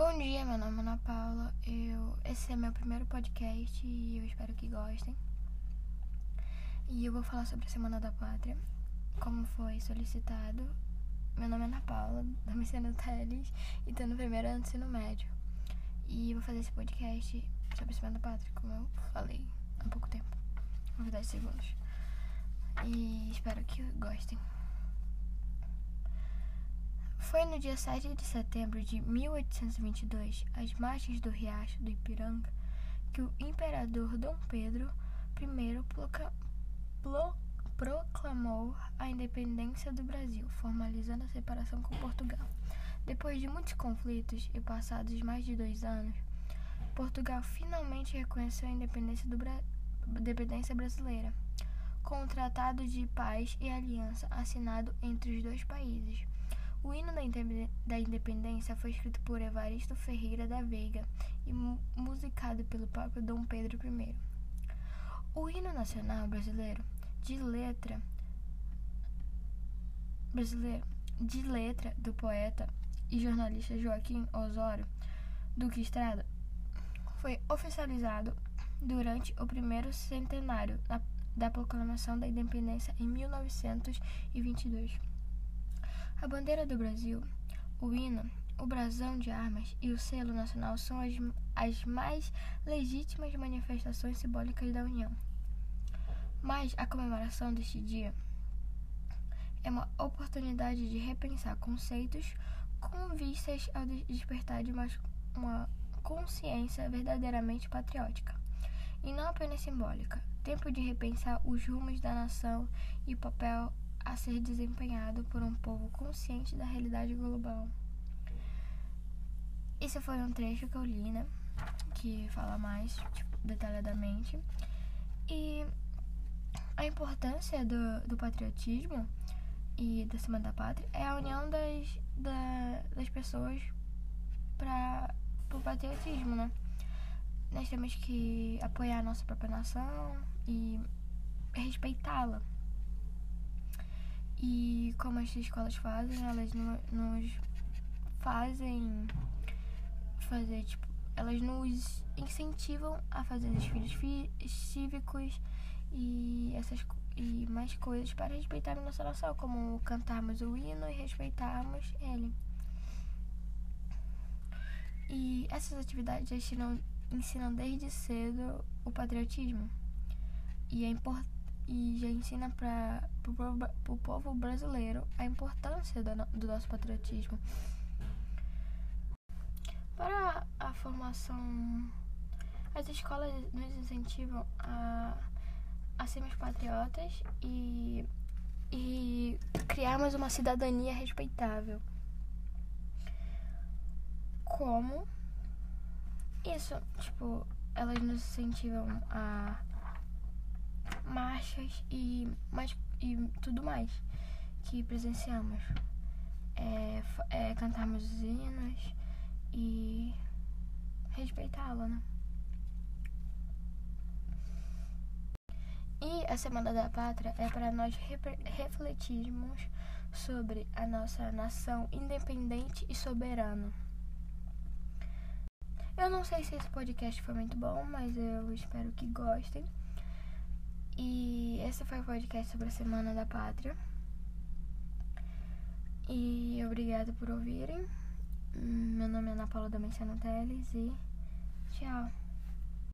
Bom dia, meu nome é Ana Paula. Eu, esse é meu primeiro podcast e eu espero que gostem. E eu vou falar sobre a Semana da Pátria, como foi solicitado. Meu nome é Ana Paula, da Micena Teles e tô no primeiro ano do ensino médio. E vou fazer esse podcast sobre a Semana da Pátria, como eu falei há pouco tempo, uns 10 segundos. E espero que gostem. Foi no dia 7 de setembro de 1822, às margens do riacho do Ipiranga, que o imperador Dom Pedro I proclamou a independência do Brasil, formalizando a separação com Portugal. Depois de muitos conflitos e passados mais de dois anos, Portugal finalmente reconheceu a independência, Bra independência brasileira, com o Tratado de Paz e Aliança assinado entre os dois países. O hino da independência foi escrito por Evaristo Ferreira da Veiga e musicado pelo próprio Dom Pedro I. O hino nacional brasileiro, de letra brasileiro, de letra do poeta e jornalista Joaquim Osório Duque Estrada, foi oficializado durante o primeiro centenário da proclamação da independência em 1922. A bandeira do Brasil, o hino, o brasão de armas e o selo nacional são as, as mais legítimas manifestações simbólicas da União. Mas a comemoração deste dia é uma oportunidade de repensar conceitos com vistas ao despertar de uma, uma consciência verdadeiramente patriótica e não apenas simbólica. Tempo de repensar os rumos da nação e o papel a ser desempenhado por um povo consciente da realidade global. Esse foi um trecho que eu li, né? Que fala mais tipo, detalhadamente. E a importância do, do patriotismo e da Semana da Pátria é a união das, da, das pessoas para o patriotismo, né? Nós temos que apoiar a nossa própria nação e respeitá-la. E como as escolas fazem, elas nos fazem fazer, tipo, elas nos incentivam a fazer desfiles cívicos e essas e mais coisas para respeitar a nossa nação, como cantarmos o hino e respeitarmos ele. E essas atividades ensinam, ensinam desde cedo o patriotismo e a importância e já ensina para o povo brasileiro a importância do, nosso patriotismo. Para a formação, as escolas nos incentivam a, a sermos patriotas e, e criarmos uma cidadania respeitável. Como isso, tipo, elas nos incentivam a marchas e, mais, e tudo mais que presenciamos. É, é cantarmos os hinos e respeitá-la, né? E a Semana da Pátria é para nós refletirmos sobre a nossa nação independente e soberana. Eu não sei se esse podcast foi muito bom, mas eu espero que gostem. E esse foi o podcast sobre a Semana da Pátria. E obrigada por ouvirem. Meu nome é Ana Paula Damasceno Teles e